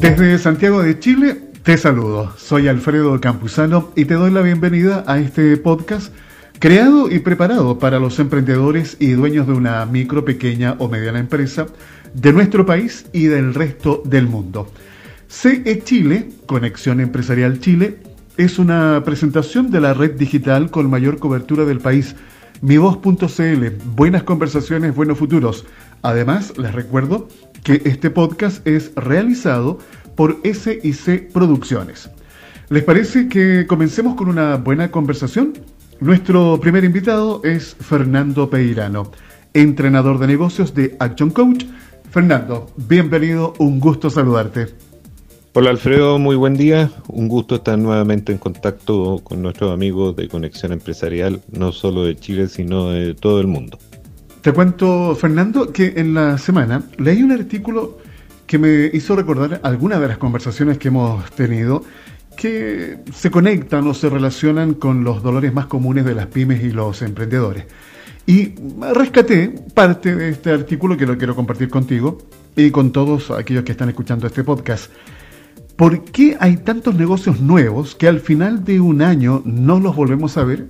Desde Santiago de Chile te saludo, soy Alfredo Campuzano y te doy la bienvenida a este podcast creado y preparado para los emprendedores y dueños de una micro, pequeña o mediana empresa de nuestro país y del resto del mundo. CE Chile, Conexión Empresarial Chile, es una presentación de la red digital con mayor cobertura del país, mivoz.cl, buenas conversaciones, buenos futuros. Además, les recuerdo que este podcast es realizado por SIC Producciones. ¿Les parece que comencemos con una buena conversación? Nuestro primer invitado es Fernando Peirano, entrenador de negocios de Action Coach. Fernando, bienvenido, un gusto saludarte. Hola Alfredo, muy buen día. Un gusto estar nuevamente en contacto con nuestros amigos de Conexión Empresarial, no solo de Chile, sino de todo el mundo. Te cuento, Fernando, que en la semana leí un artículo que me hizo recordar algunas de las conversaciones que hemos tenido que se conectan o se relacionan con los dolores más comunes de las pymes y los emprendedores. Y rescaté parte de este artículo que lo quiero compartir contigo y con todos aquellos que están escuchando este podcast. ¿Por qué hay tantos negocios nuevos que al final de un año no los volvemos a ver?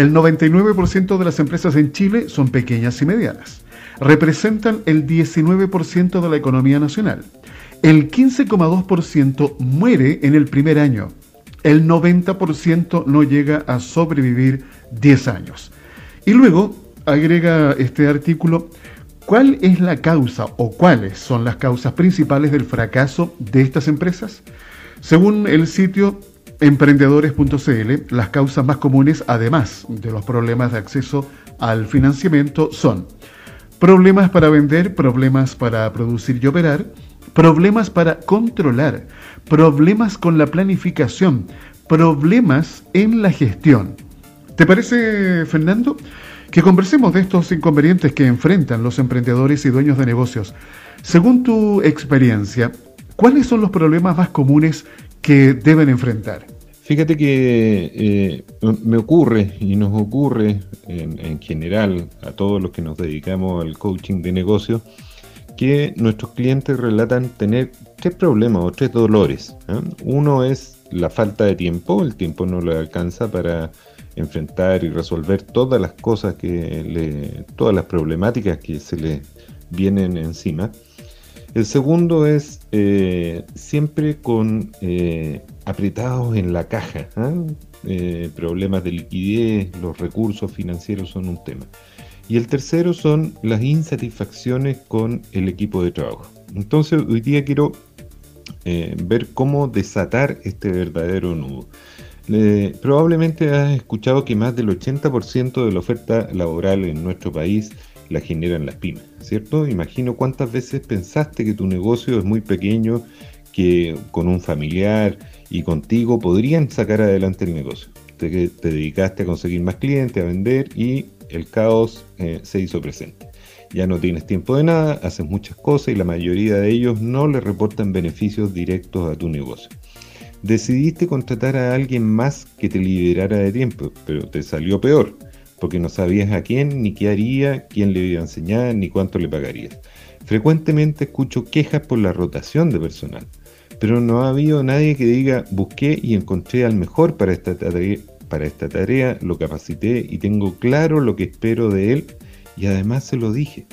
El 99% de las empresas en Chile son pequeñas y medianas. Representan el 19% de la economía nacional. El 15,2% muere en el primer año. El 90% no llega a sobrevivir 10 años. Y luego agrega este artículo, ¿cuál es la causa o cuáles son las causas principales del fracaso de estas empresas? Según el sitio emprendedores.cl, las causas más comunes, además de los problemas de acceso al financiamiento, son problemas para vender, problemas para producir y operar, problemas para controlar, problemas con la planificación, problemas en la gestión. ¿Te parece, Fernando, que conversemos de estos inconvenientes que enfrentan los emprendedores y dueños de negocios? Según tu experiencia, ¿cuáles son los problemas más comunes que deben enfrentar? Fíjate que eh, me ocurre y nos ocurre en, general a todos los que nos dedicamos al coaching de negocios que nuestros clientes relatan tener tres problemas o tres dolores. ¿eh? Uno es la falta de tiempo, el tiempo no le alcanza para enfrentar y resolver todas las cosas que le, todas las problemáticas que se le vienen encima. El segundo es eh, siempre con eh, apretados en la caja. ¿ah? Eh, problemas de liquidez, los recursos financieros son un tema. Y el tercero son las insatisfacciones con el equipo de trabajo. Entonces hoy día quiero ver cómo desatar este verdadero nudo. probablemente has escuchado que más del 80% de la oferta laboral en nuestro país la generan las pymes, ¿cierto? Imagino cuántas veces pensaste que tu negocio es muy pequeño, que con un familiar y contigo podrían sacar adelante el negocio. Te, te dedicaste a conseguir más clientes, a vender y el caos eh, se hizo presente. Ya no tienes tiempo de nada, haces muchas cosas y la mayoría de ellos no le reportan beneficios directos a tu negocio. Decidiste contratar a alguien más que te liberara de tiempo, pero te salió peor porque no sabías a quién, ni qué haría, quién le iba a enseñar, ni cuánto le pagarías. Frecuentemente escucho quejas por la rotación de personal, pero no ha habido nadie que diga busqué y encontré al mejor para esta para esta tarea lo capacité y tengo claro lo que espero de él y además se lo dije.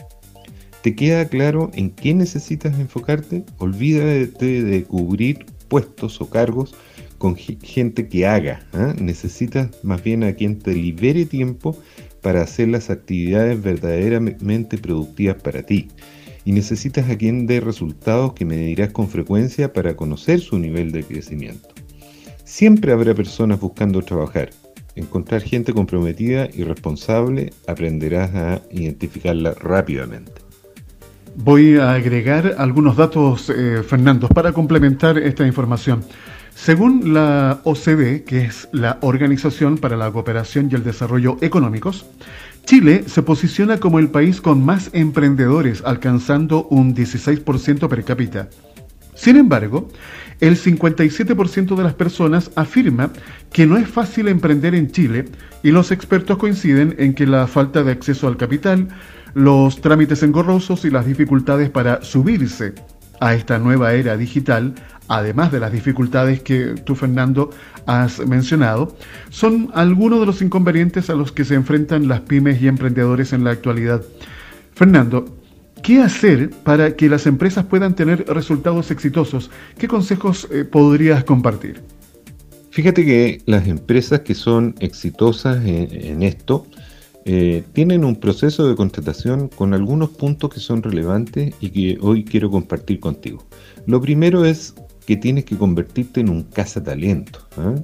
¿Te queda claro en qué necesitas enfocarte? Olvídate de cubrir puestos o cargos con gente que haga. ¿ah? Necesitas más bien a quien te libere tiempo para hacer las actividades verdaderamente productivas para ti. Y necesitas a quien dé resultados que medirás con frecuencia para conocer su nivel de crecimiento. Siempre habrá personas buscando trabajar. Encontrar gente comprometida y responsable aprenderás a identificarla rápidamente. Voy a agregar algunos datos, eh, Fernando, para complementar esta información. Según la OCDE, que es la Organización para la Cooperación y el Desarrollo Económicos, Chile se posiciona como el país con más emprendedores, alcanzando un 16% per cápita. Sin embargo, el 57% de las personas afirma que no es fácil emprender en Chile y los expertos coinciden en que la falta de acceso al capital, los trámites engorrosos y las dificultades para subirse a esta nueva era digital, además de las dificultades que tú, Fernando, has mencionado, son algunos de los inconvenientes a los que se enfrentan las pymes y emprendedores en la actualidad. Fernando, ¿qué hacer para que las empresas puedan tener resultados exitosos? ¿Qué consejos eh, podrías compartir? Fíjate que las empresas que son exitosas en, esto eh, tienen un proceso de contratación con algunos puntos que son relevantes y que hoy quiero compartir contigo. Lo primero es que tienes que convertirte en un cazatalento. ¿ah?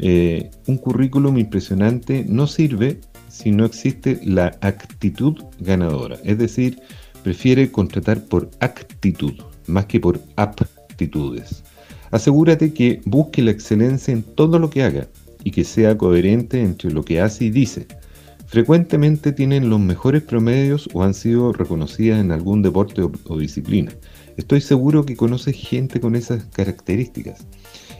Eh, un currículum impresionante no sirve si no existe la actitud ganadora. Es decir, prefiere contratar por actitud más que por aptitudes. Asegúrate que busque la excelencia en todo lo que haga y que sea coherente entre lo que hace y dice. Frecuentemente tienen los mejores promedios o han sido reconocidas en algún deporte o disciplina. Estoy seguro que conoces gente con esas características.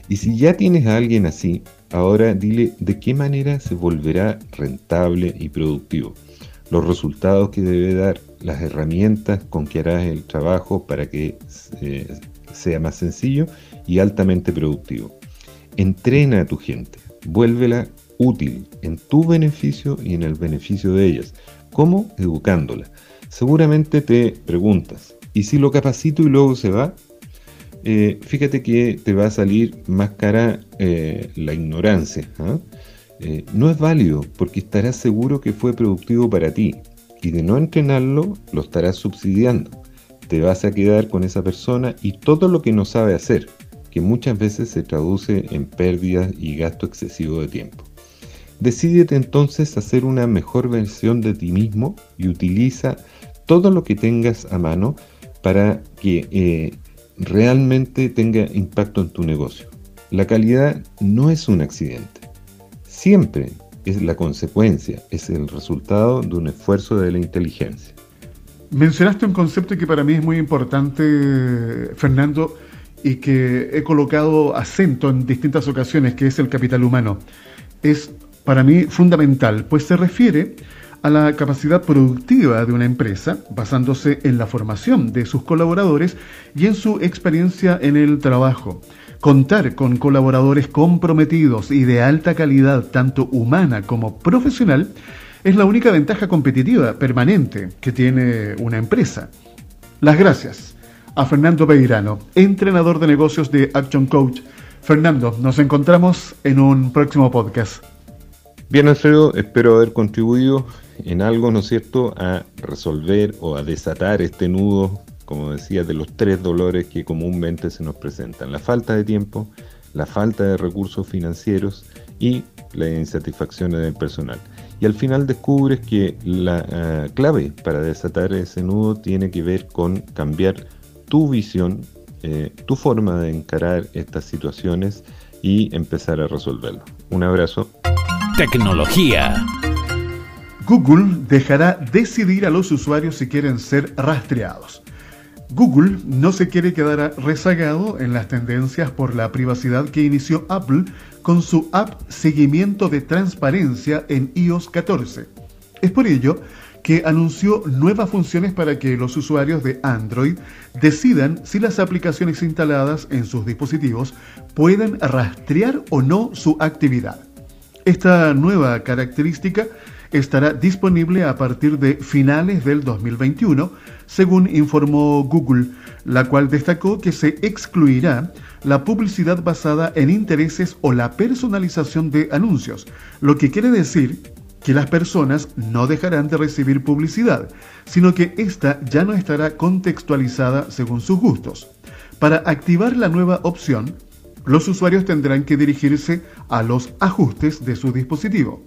Y si ya tienes a alguien así, ahora dile de qué manera se volverá rentable y productivo, los resultados que debe dar, las herramientas con que harás el trabajo para que eh, sea más sencillo y altamente productivo. Entrena a tu gente, vuélvela útil en tu beneficio y en el beneficio de ellas. ¿Cómo? Educándola. Seguramente te preguntas, y si lo capacito y luego se va, eh, fíjate que te va a salir más cara eh, la ignorancia. ¿ah? Eh, no es válido porque estarás seguro que fue productivo para ti y de no entrenarlo lo estarás subsidiando. Te vas a quedar con esa persona y todo lo que no sabe hacer, que muchas veces se traduce en pérdidas y gasto excesivo de tiempo. Decídete entonces hacer una mejor versión de ti mismo y utiliza todo lo que tengas a mano para que eh, realmente tenga impacto en tu negocio. La calidad no es un accidente, siempre es la consecuencia, es el resultado de un esfuerzo de la inteligencia. Mencionaste un concepto que para mí es muy importante, Fernando, y que he colocado acento en distintas ocasiones, que es el capital humano. Es para mí fundamental, pues se refiere a la capacidad productiva de una empresa, basándose en la formación de sus colaboradores y en su experiencia en el trabajo. Contar con colaboradores comprometidos y de alta calidad, tanto humana como profesional, es la única ventaja competitiva permanente que tiene una empresa. Las gracias a Fernando Peirano, entrenador de negocios de Action Coach. Fernando, nos encontramos en un próximo podcast. Bien, Alfredo, espero haber contribuido en algo, ¿no es cierto?, a resolver o a desatar este nudo, como decía, de los tres dolores que comúnmente se nos presentan. La falta de tiempo, la falta de recursos financieros y la insatisfacción del personal. Y al final descubres que la ah, clave para desatar ese nudo tiene que ver con cambiar tu visión, eh, tu forma de encarar estas situaciones y empezar a resolverlo. Un abrazo. Tecnología. Google dejará decidir a los usuarios si quieren ser rastreados. Google no se quiere quedar rezagado en las tendencias por la privacidad que inició Apple con su app Seguimiento de Transparencia en iOS 14. Es por ello que anunció nuevas funciones para que los usuarios de Android decidan si las aplicaciones instaladas en sus dispositivos pueden rastrear o no su actividad. Esta nueva característica estará disponible a partir de finales del 2021, según informó Google, la cual destacó que se excluirá la publicidad basada en intereses o la personalización de anuncios, lo que quiere decir que las personas no dejarán de recibir publicidad, sino que ésta ya no estará contextualizada según sus gustos. Para activar la nueva opción, los usuarios tendrán que dirigirse a los ajustes de su dispositivo.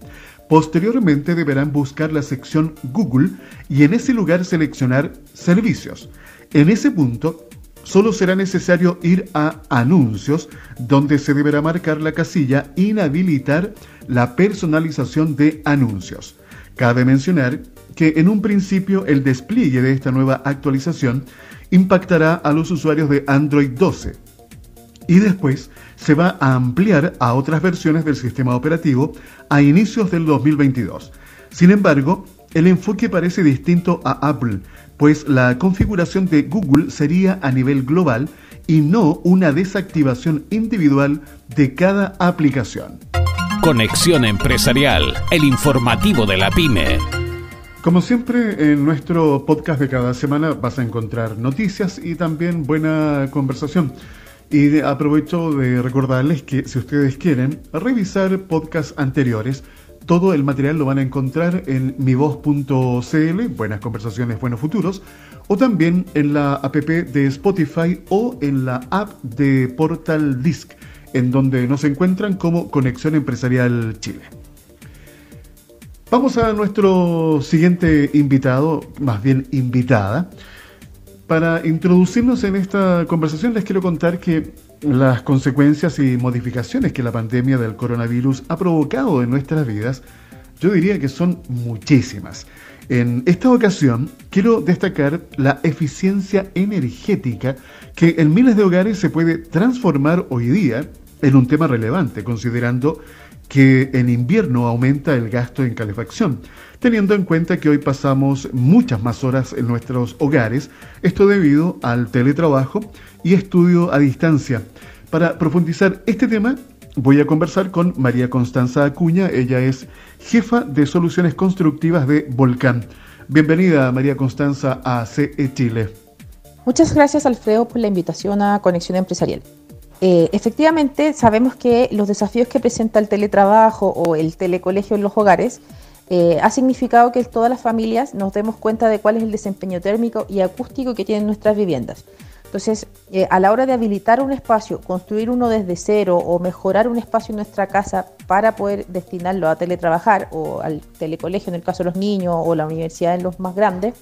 Posteriormente deberán buscar la sección Google y en ese lugar seleccionar Servicios. En ese punto, solo será necesario ir a Anuncios, donde se deberá marcar la casilla Inhabilitar la personalización de anuncios. Cabe mencionar que en un principio el despliegue de esta nueva actualización impactará a los usuarios de Android 12 y después se va a ampliar a otras versiones del sistema operativo a inicios del 2022. Sin embargo, el enfoque parece distinto a Apple, pues la configuración de Google sería a nivel global y no una desactivación individual de cada aplicación. Conexión Empresarial, el informativo de la pyme. Como siempre, en nuestro podcast de cada semana vas a encontrar noticias y también buena conversación. Y aprovecho de recordarles que si ustedes quieren revisar podcasts anteriores, todo el material lo van a encontrar en mivoz.cl, Buenas Conversaciones, Buenos Futuros, o también en la app de Spotify o en la app de Portal Disc, en donde nos encuentran como Conexión Empresarial Chile. Vamos a nuestro siguiente invitado, más bien invitada. Para introducirnos en esta conversación les quiero contar que las consecuencias y modificaciones que la pandemia del coronavirus ha provocado en nuestras vidas, yo diría que son muchísimas. En esta ocasión quiero destacar la eficiencia energética que en miles de hogares se puede transformar hoy día en un tema relevante, considerando que en invierno aumenta el gasto en calefacción, teniendo en cuenta que hoy pasamos muchas más horas en nuestros hogares, esto debido al teletrabajo y estudio a distancia. Para profundizar este tema, voy a conversar con María Constanza Acuña, ella es jefa de soluciones constructivas de Volcán. Bienvenida María Constanza a CE Chile. Muchas gracias Alfredo por la invitación a Conexión Empresarial. Eh, efectivamente, sabemos que los desafíos que presenta el teletrabajo o el telecolegio en los hogares eh, ha significado que todas las familias nos demos cuenta de cuál es el desempeño térmico y acústico que tienen nuestras viviendas. Entonces, eh, a la hora de habilitar un espacio, construir uno desde cero o mejorar un espacio en nuestra casa para poder destinarlo a teletrabajar o al telecolegio en el caso de los niños o la universidad en los más grandes,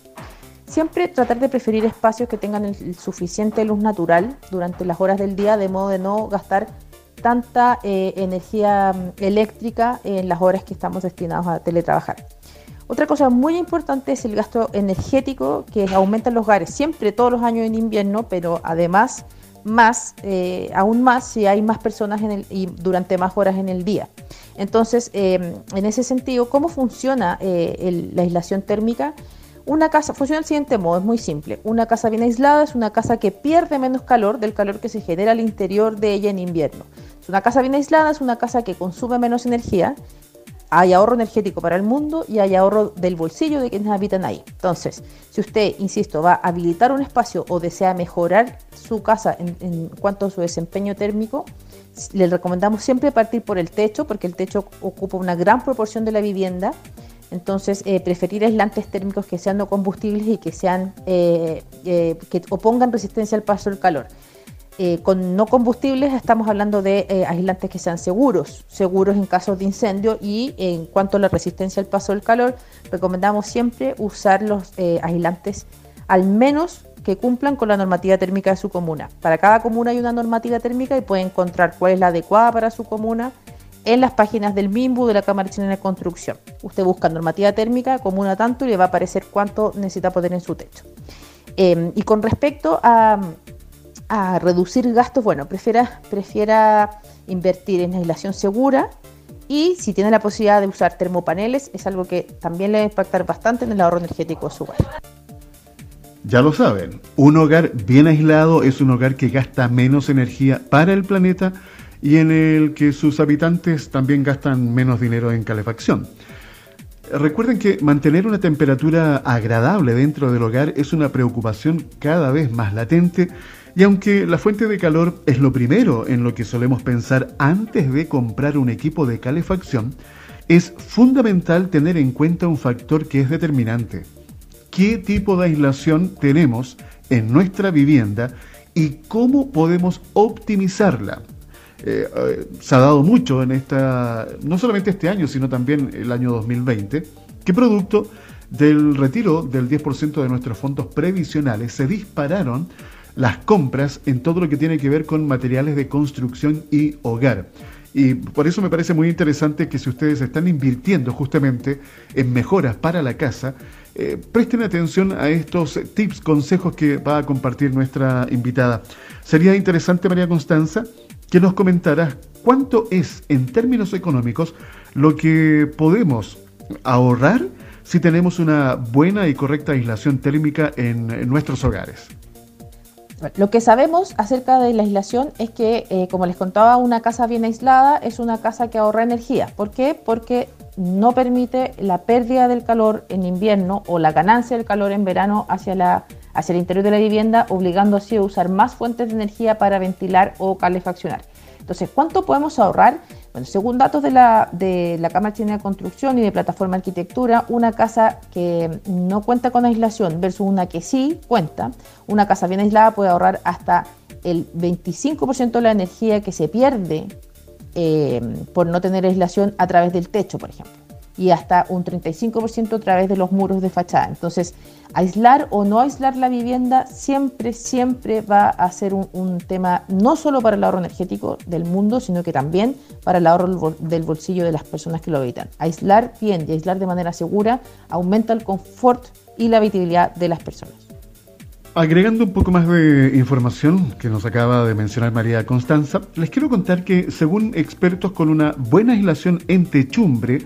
siempre tratar de preferir espacios que tengan el, suficiente luz natural durante las horas del día, de modo de no gastar tanta eh, energía mm, eléctrica en las horas que estamos destinados a teletrabajar. Otra cosa muy importante es el gasto energético que aumenta en los hogares, siempre todos los años en invierno, pero además más, eh, aún más si hay más personas en el, y durante más horas en el día. Entonces, em, en ese sentido, ¿cómo funciona eh, la aislación térmica? Una casa funciona del siguiente modo, es muy simple. Una casa bien aislada es una casa que pierde menos calor del calor que se genera al interior de ella en invierno. Una casa bien aislada es una casa que consume menos energía hay ahorro energético para el mundo y hay ahorro del bolsillo de quienes habitan ahí. Entonces, si usted, insisto, va a habilitar un espacio o desea mejorar su casa en, cuanto a su desempeño térmico, le recomendamos siempre partir por el techo, porque el techo ocupa una gran proporción de la vivienda. Entonces, eh, preferir aislantes térmicos que sean no combustibles y que sean eh, eh, que opongan resistencia al paso del calor. Eh, con no combustibles estamos hablando de eh, aislantes que sean seguros, seguros en caso de incendio y en cuanto a la resistencia al paso del calor, recomendamos siempre usar los aislantes al menos que cumplan con la normativa térmica de su comuna. Para cada comuna hay una normativa térmica y puede encontrar cuál es la adecuada para su comuna en las páginas del MIMBU de la Cámara Chilena de Construcción. Usted busca normativa térmica, comuna tanto y le va a aparecer cuánto necesita poner en su techo. y con respecto a a reducir gastos, bueno, prefiera, prefiera invertir en aislación segura y si tiene la posibilidad de usar termopaneles, es algo que también le va a impactar bastante en el ahorro energético de su hogar. Ya lo saben, un hogar bien aislado es un hogar que gasta menos energía para el planeta y en el que sus habitantes también gastan menos dinero en calefacción. Recuerden que mantener una temperatura agradable dentro del hogar es una preocupación cada vez más latente y aunque la fuente de calor es lo primero en lo que solemos pensar antes de comprar un equipo de calefacción, es fundamental tener en cuenta un factor que es determinante. ¿Qué tipo de aislación tenemos en nuestra vivienda y cómo podemos optimizarla? Eh, eh, se ha dado mucho en esta, no solamente este año, sino también el año 2020, que producto del retiro del 10% de nuestros fondos previsionales se dispararon las compras en todo lo que tiene que ver con materiales de construcción y hogar. Y por eso me parece muy interesante que si ustedes están invirtiendo justamente en mejoras para la casa, eh, presten atención a estos tips, consejos que va a compartir nuestra invitada. Sería interesante, María Constanza, que nos comentaras cuánto es en términos económicos lo que podemos ahorrar si tenemos una buena y correcta aislación térmica en, nuestros hogares? Lo que sabemos acerca de la aislación es que, eh, como les contaba, una casa bien aislada es una casa que ahorra energía. ¿Por qué? Porque no permite la pérdida del calor en invierno o la ganancia del calor en verano hacia, la, hacia el interior de la vivienda, obligando así a usar más fuentes de energía para ventilar o calefaccionar. Entonces, ¿cuánto podemos ahorrar? Bueno, según datos de la, de la Cámara China de Construcción y de Plataforma Arquitectura, una casa que no cuenta con aislación versus una que sí cuenta, una casa bien aislada puede ahorrar hasta el 25% de la energía que se pierde eh, por no tener aislación a través del techo, por ejemplo, y hasta un 35% a través de los muros de fachada. Entonces, aislar o no aislar la vivienda siempre, siempre va a ser un, tema no solo para el ahorro energético del mundo, sino que también para el ahorro del bolsillo de las personas que lo habitan. Aislar bien y aislar de manera segura aumenta el confort y la habitabilidad de las personas. Agregando un poco más de información que nos acaba de mencionar María Constanza, les quiero contar que según expertos con una buena aislación en techumbre,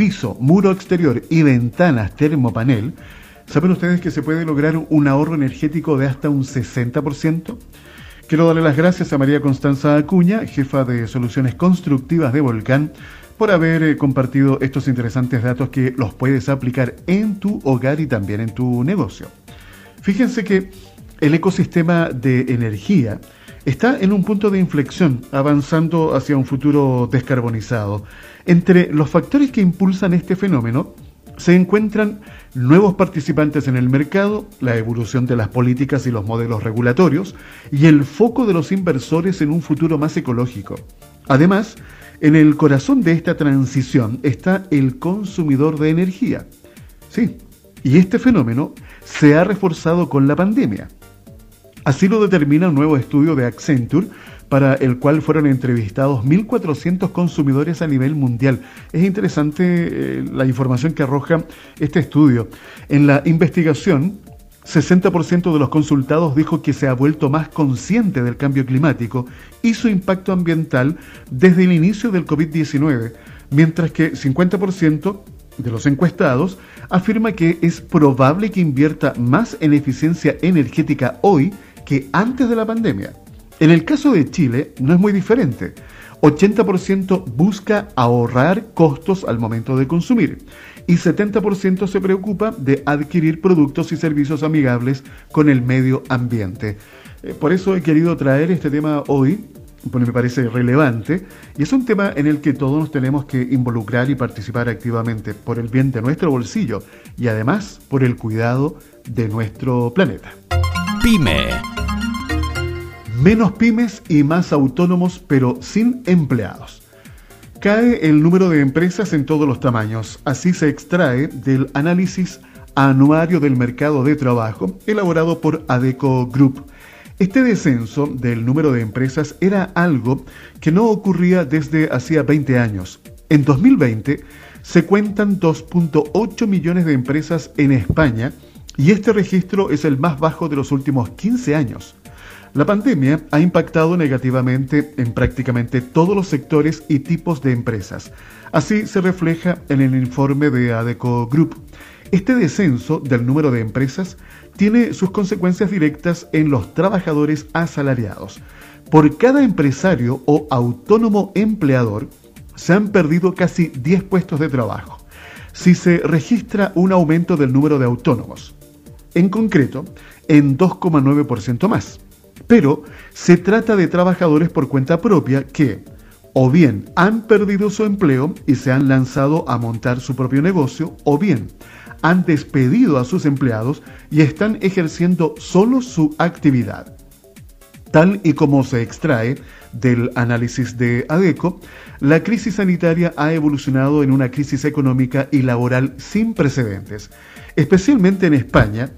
piso, muro exterior y ventanas termopanel, ¿saben ustedes que se puede lograr un ahorro energético de hasta un 60%? Quiero darle las gracias a María Constanza Acuña, jefa de soluciones constructivas de Volcán, por haber eh, compartido estos interesantes datos que los puedes aplicar en tu hogar y también en tu negocio. Fíjense que el ecosistema de energía está en un punto de inflexión, avanzando hacia un futuro descarbonizado. Entre los factores que impulsan este fenómeno se encuentran nuevos participantes en el mercado, la evolución de las políticas y los modelos regulatorios y el foco de los inversores en un futuro más ecológico. Además, en el corazón de esta transición está el consumidor de energía. Sí, y este fenómeno se ha reforzado con la pandemia. Así lo determina un nuevo estudio de Accenture, para el cual fueron entrevistados 1.400 consumidores a nivel mundial. Es interesante eh, la información que arroja este estudio. En la investigación, 60% de los consultados dijo que se ha vuelto más consciente del cambio climático y su impacto ambiental desde el inicio del COVID-19, mientras que 50% de los encuestados afirma que es probable que invierta más en eficiencia energética hoy que antes de la pandemia. En el caso de Chile no es muy diferente. 80% busca ahorrar costos al momento de consumir y 70% se preocupa de adquirir productos y servicios amigables con el medio ambiente. Eh, por eso he querido traer este tema hoy porque me parece relevante y es un tema en el que todos nos tenemos que involucrar y participar activamente por el bien de nuestro bolsillo y además por el cuidado de nuestro planeta. Pyme. Menos pymes y más autónomos pero sin empleados. Cae el número de empresas en todos los tamaños. Así se extrae del análisis anuario del mercado de trabajo elaborado por ADECO Group este descenso del número de empresas era algo que no ocurría desde hacía 20 años. En 2020 se cuentan 2.8 millones de empresas en España y este registro es el más bajo de los últimos 15 años. La pandemia ha impactado negativamente en prácticamente todos los sectores y tipos de empresas. Así se refleja en el informe de ADECO Group. Este descenso del número de empresas tiene sus consecuencias directas en los trabajadores asalariados. Por cada empresario o autónomo empleador se han perdido casi 10 puestos de trabajo si se registra un aumento del número de autónomos. En concreto, en 2,9% más. Pero se trata de trabajadores por cuenta propia que, o bien han perdido su empleo y se han lanzado a montar su propio negocio, o bien han despedido a sus empleados y están ejerciendo solo su actividad. Tal y como se extrae del análisis de ADECO, la crisis sanitaria ha evolucionado en una crisis económica y laboral sin precedentes. Especialmente en España,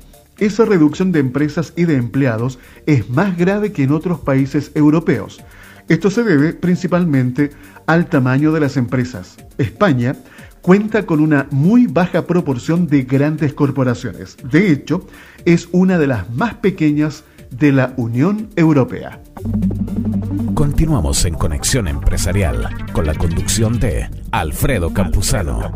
esa reducción de empresas y de empleados es más grave que en otros países europeos. Esto se debe principalmente al tamaño de las empresas. España cuenta con una muy baja proporción de grandes corporaciones. De hecho, es una de las más pequeñas de la Unión Europea. Continuamos en Conexión Empresarial con la conducción de Alfredo Campuzano.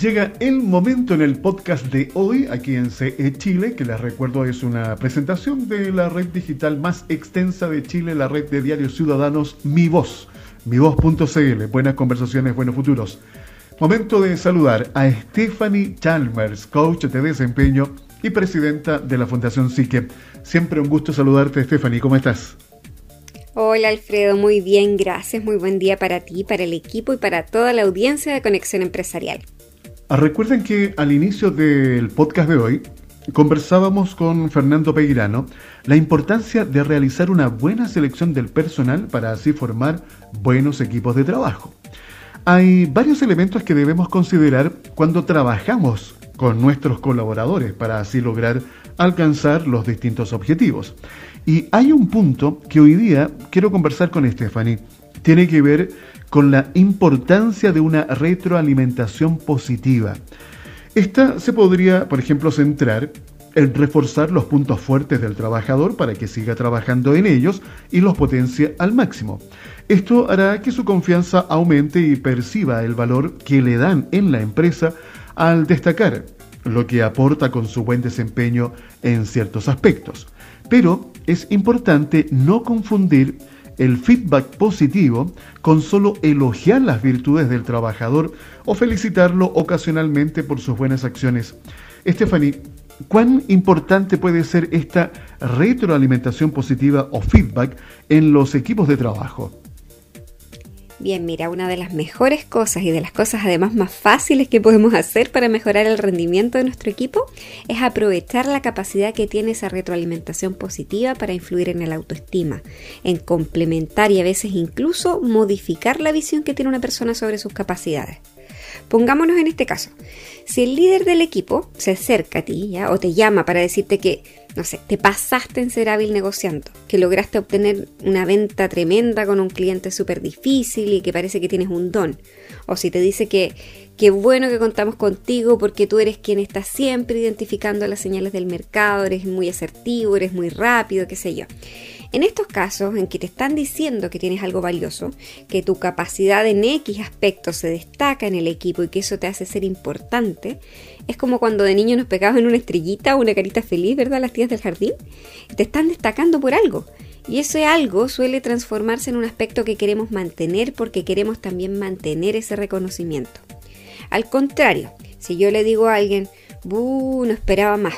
Llega el momento en el podcast de hoy aquí en CE Chile, que les recuerdo es una presentación de la red digital más extensa de Chile, la red de diarios ciudadanos Mi Voz, mivoz.cl. Buenas conversaciones, buenos futuros. Momento de saludar a Stephanie Chalmers, coach de desempeño y presidenta de la Fundación Psique. Siempre un gusto saludarte, Stephanie. ¿Cómo estás? Hola Alfredo, muy bien, gracias. Muy buen día para ti, para el equipo y para toda la audiencia de Conexión Empresarial. Ah, recuerden que al inicio del podcast de hoy conversábamos con Fernando Peirano la importancia de realizar una buena selección del personal para así formar buenos equipos de trabajo. Hay varios elementos que debemos considerar cuando trabajamos con nuestros colaboradores para así lograr alcanzar los distintos objetivos. Y hay un punto que hoy día quiero conversar con Stephanie. Tiene que ver con la importancia de una retroalimentación positiva. Esta se podría, por ejemplo, centrar en reforzar los puntos fuertes del trabajador para que siga trabajando en ellos y los potencie al máximo. Esto hará que su confianza aumente y perciba el valor que le dan en la empresa al destacar lo que aporta con su buen desempeño en ciertos aspectos. Pero es importante no confundir el feedback positivo con solo elogiar las virtudes del trabajador o felicitarlo ocasionalmente por sus buenas acciones. Stephanie, ¿cuán importante puede ser esta retroalimentación positiva o feedback en los equipos de trabajo? Bien, mira, una de las mejores cosas y de las cosas además más fáciles que podemos hacer para mejorar el rendimiento de nuestro equipo es aprovechar la capacidad que tiene esa retroalimentación positiva para influir en el autoestima, en complementar y a veces incluso modificar la visión que tiene una persona sobre sus capacidades. Pongámonos en este caso, si el líder del equipo se acerca a ti o te llama para decirte que no sé, te pasaste en ser hábil negociando, que lograste obtener una venta tremenda con un cliente súper difícil y que parece que tienes un don. O si te dice que qué bueno que contamos contigo porque tú eres quien está siempre identificando las señales del mercado, eres muy asertivo, eres muy rápido, qué sé yo. En estos casos en que te están diciendo que tienes algo valioso, que tu capacidad en X aspectos se destaca en el equipo y que eso te hace ser importante, es como cuando de niño nos pegaban una estrellita o una carita feliz, ¿verdad? Las tías del jardín. Te están destacando por algo. Y ese algo suele transformarse en un aspecto que queremos mantener porque queremos también mantener ese reconocimiento. Al contrario, si yo le digo a alguien, no esperaba más,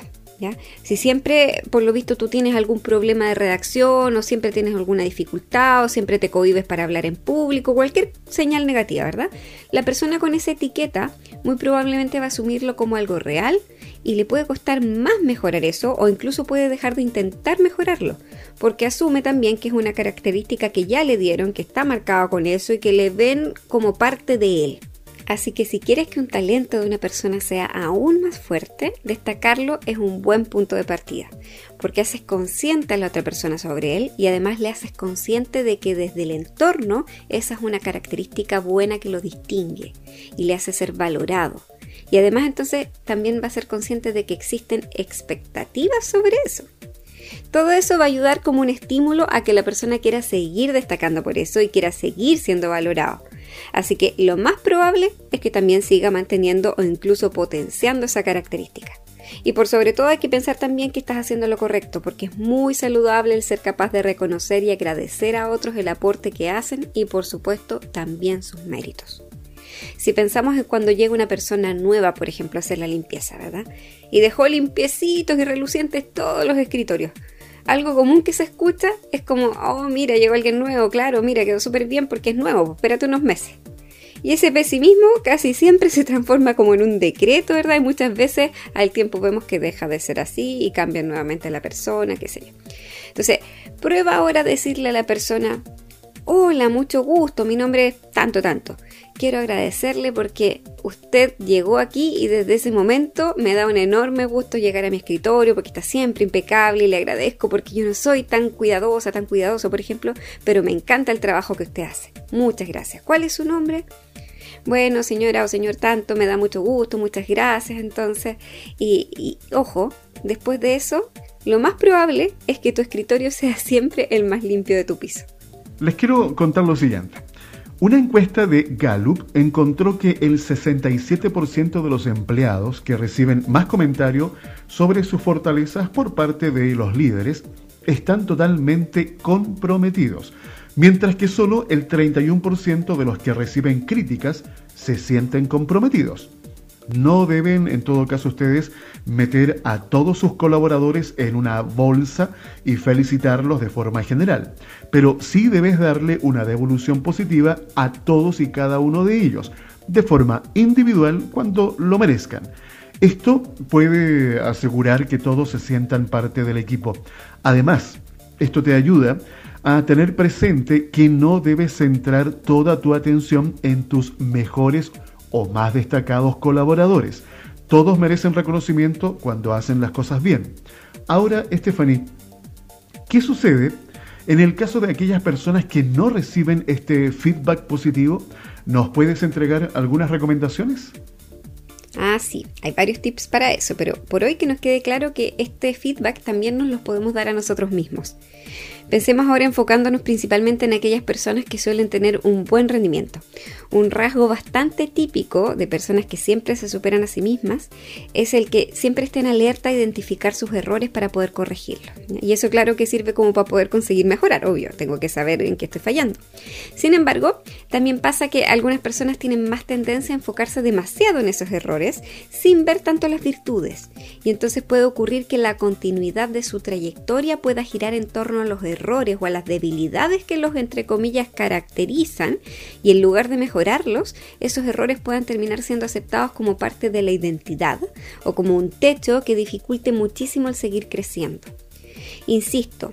si siempre, por lo visto, tú tienes algún problema de redacción o siempre tienes alguna dificultad o siempre te cohibes para hablar en público, cualquier señal negativa, ¿verdad? La persona con esa etiqueta muy probablemente va a asumirlo como algo real y le puede costar más mejorar eso o incluso puede dejar de intentar mejorarlo, porque asume también que es una característica que ya le dieron, que está marcada con eso y que le ven como parte de él. Así que si quieres que un talento de una persona sea aún más fuerte, destacarlo es un buen punto de partida, porque haces consciente a la otra persona sobre él y además le haces consciente de que desde el entorno esa es una característica buena que lo distingue y le hace ser valorado. Y además entonces también va a ser consciente de que existen expectativas sobre eso. Todo eso va a ayudar como un estímulo a que la persona quiera seguir destacando por eso y quiera seguir siendo valorado. Así que lo más probable es que también siga manteniendo o incluso potenciando esa característica. Y por sobre todo hay que pensar también que estás haciendo lo correcto, porque es muy saludable el ser capaz de reconocer y agradecer a otros el aporte que hacen y por supuesto también sus méritos. Si pensamos en cuando llega una persona nueva, por ejemplo, a hacer la limpieza, ¿verdad? Y dejó limpiecitos y relucientes todos los escritorios algo común que se escucha es como, oh, mira, llegó alguien nuevo, claro, mira, quedó súper bien porque es nuevo, espérate unos meses. Y ese pesimismo casi siempre se transforma como en un decreto, ¿verdad? Y muchas veces al tiempo vemos que deja de ser así y cambia nuevamente la persona, qué sé yo. Entonces, prueba ahora decirle a la persona, hola, mucho gusto, mi nombre es tanto, tanto quiero agradecerle porque usted llegó aquí y desde ese momento me da un enorme gusto llegar a mi escritorio porque está siempre impecable y le agradezco porque yo no soy tan cuidadosa, tan cuidadoso, por ejemplo, pero me encanta el trabajo que usted hace. Muchas gracias. ¿Cuál es su nombre? Bueno, señora o señor tanto, me da mucho gusto, muchas gracias. Entonces, y, y ojo, después de eso, lo más probable es que tu escritorio sea siempre el más limpio de tu piso. Les quiero contar lo siguiente. Una encuesta de Gallup encontró que el 67% de los empleados que reciben más comentarios sobre sus fortalezas por parte de los líderes están totalmente comprometidos, mientras que solo el 31% de los que reciben críticas se sienten comprometidos. No deben, en todo caso, ustedes meter a todos sus colaboradores en una bolsa y felicitarlos de forma general, pero sí debes darle una devolución positiva a todos y cada uno de ellos, de forma individual cuando lo merezcan. Esto puede asegurar que todos se sientan parte del equipo. Además, esto te ayuda a tener presente que no debes centrar toda tu atención en tus mejores o más destacados colaboradores. Todos merecen reconocimiento cuando hacen las cosas bien. Ahora, Stephanie, ¿qué sucede en el caso de aquellas personas que no reciben este feedback positivo? ¿Nos puedes entregar algunas recomendaciones? Ah, sí, hay varios tips para eso, pero por hoy que nos quede claro que este feedback también nos lo podemos dar a nosotros mismos. Pensemos ahora enfocándonos principalmente en aquellas personas que suelen tener un buen rendimiento. Un rasgo bastante típico de personas que siempre se superan a sí mismas es el que siempre estén alerta a identificar sus errores para poder corregirlos. Y eso claro que sirve como para poder conseguir mejorar, obvio, tengo que saber en qué estoy fallando. Sin embargo, también pasa que algunas personas tienen más tendencia a enfocarse demasiado en esos errores sin ver tanto las virtudes. Y entonces puede ocurrir que la continuidad de su trayectoria pueda girar en torno a los errores errores o a las debilidades que los entre comillas caracterizan y en lugar de mejorarlos, esos errores puedan terminar siendo aceptados como parte de la identidad o como un techo que dificulte muchísimo el seguir creciendo. Insisto,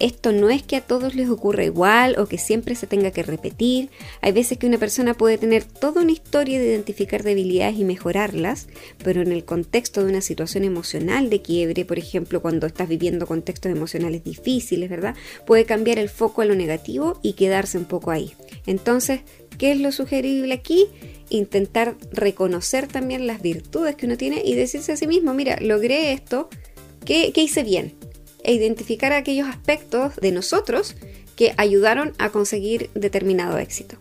esto no es que a todos les ocurra igual o que siempre se tenga que repetir. Hay veces que una persona puede tener toda una historia de identificar debilidades y mejorarlas, pero en el contexto de una situación emocional de quiebre, por ejemplo, cuando estás viviendo contextos emocionales difíciles, ¿verdad? Puede cambiar el foco a lo negativo y quedarse un poco ahí. Entonces, ¿qué es lo sugerible aquí? Intentar reconocer también las virtudes que uno tiene y decirse a sí mismo, mira, logré esto, ¿qué, hice bien? E identificar aquellos aspectos de nosotros que ayudaron a conseguir determinado éxito.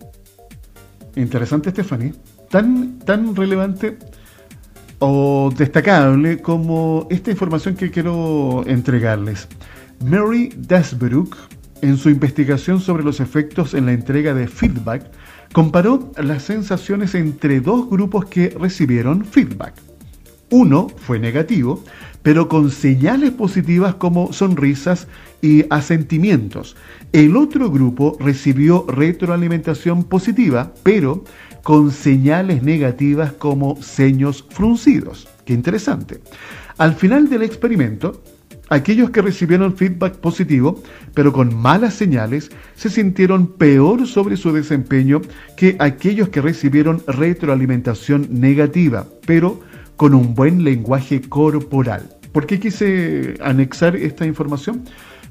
Interesante, Stephanie. Tan, tan relevante o destacable como esta información que quiero entregarles. Mary Desbrook, en su investigación sobre los efectos en la entrega de feedback, comparó las sensaciones entre dos grupos que recibieron feedback. Uno fue negativo pero con señales positivas como sonrisas y asentimientos. El otro grupo recibió retroalimentación positiva, pero con señales negativas como seños fruncidos. Qué interesante. Al final del experimento, aquellos que recibieron feedback positivo, pero con malas señales, se sintieron peor sobre su desempeño que aquellos que recibieron retroalimentación negativa, pero con un buen lenguaje corporal. ¿Por qué quise anexar esta información?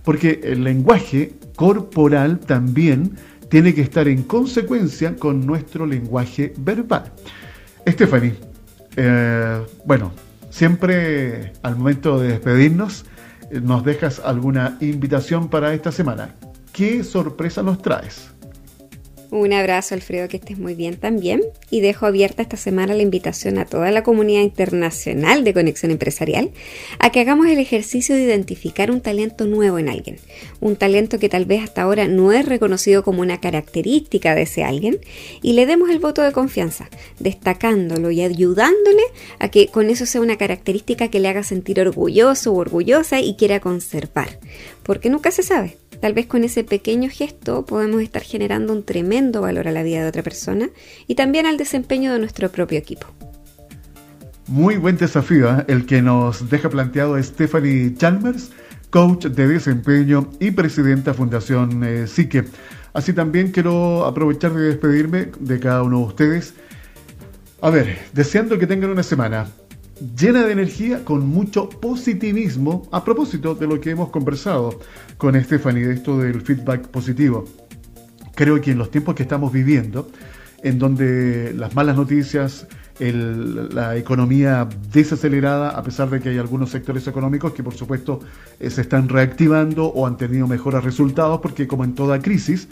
Porque el lenguaje corporal también tiene que estar en consecuencia con nuestro lenguaje verbal. Stephanie, eh, bueno, siempre al momento de despedirnos, nos dejas alguna invitación para esta semana. ¿Qué sorpresa nos traes? Un abrazo, Alfredo, que estés muy bien también. Y dejo abierta esta semana la invitación a toda la comunidad internacional de Conexión Empresarial a que hagamos el ejercicio de identificar un talento nuevo en alguien. Un talento que tal vez hasta ahora no es reconocido como una característica de ese alguien y le demos el voto de confianza, destacándolo y ayudándole a que con eso sea una característica que le haga sentir orgulloso o orgullosa y quiera conservar. Porque nunca se sabe. Tal vez con ese pequeño gesto podemos estar generando un tremendo valor a la vida de otra persona y también al desempeño de nuestro propio equipo. Muy buen desafío ¿eh? el que nos deja planteado Stephanie Chalmers, coach de desempeño y presidenta Fundación eh, Psique. Así también quiero aprovechar de despedirme de cada uno de ustedes. A ver, deseando que tengan una semana llena de energía, con mucho positivismo, a propósito de lo que hemos conversado con Stephanie, de esto del feedback positivo. Creo que en los tiempos que estamos viviendo, en donde las malas noticias, la economía desacelerada, a pesar de que hay algunos sectores económicos que por supuesto eh, se están reactivando o han tenido mejores resultados, porque como en toda crisis,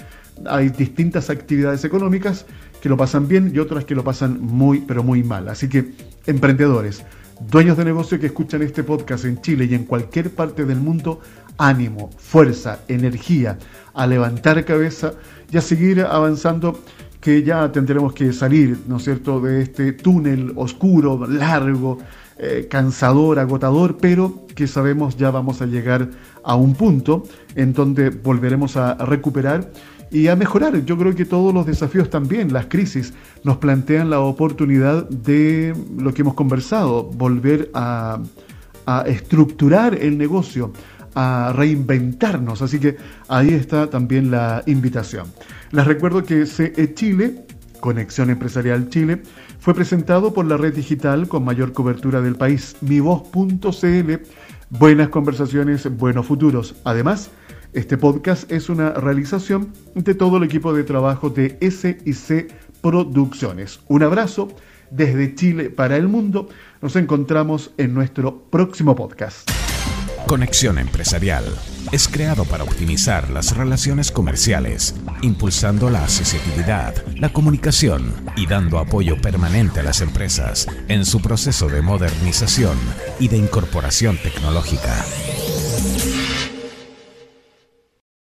hay distintas actividades económicas que lo pasan bien y otras que lo pasan muy, pero muy mal. Así que, emprendedores, dueños de negocio que escuchan este podcast en Chile y en cualquier parte del mundo, ánimo, fuerza, energía, a levantar cabeza y a seguir avanzando que ya tendremos que salir, ¿no es cierto?, de este túnel oscuro, largo, eh, cansador, agotador, pero que sabemos ya vamos a llegar a un punto en donde volveremos a recuperar y a mejorar. Yo creo que todos los desafíos también, las crisis, nos plantean la oportunidad de lo que hemos conversado, volver a, a estructurar el negocio, a reinventarnos. Así que ahí está también la invitación. Les recuerdo que CE Chile, Conexión Empresarial Chile, fue presentado por la red digital con mayor cobertura del país, mivoz.cl. Buenas conversaciones, buenos futuros. Además, este podcast es una realización de todo el equipo de trabajo de SIC Producciones. Un abrazo desde Chile para el mundo. Nos encontramos en nuestro próximo podcast. Conexión Empresarial es creado para optimizar las relaciones comerciales, impulsando la accesibilidad, la comunicación y dando apoyo permanente a las empresas en su proceso de modernización y de incorporación tecnológica.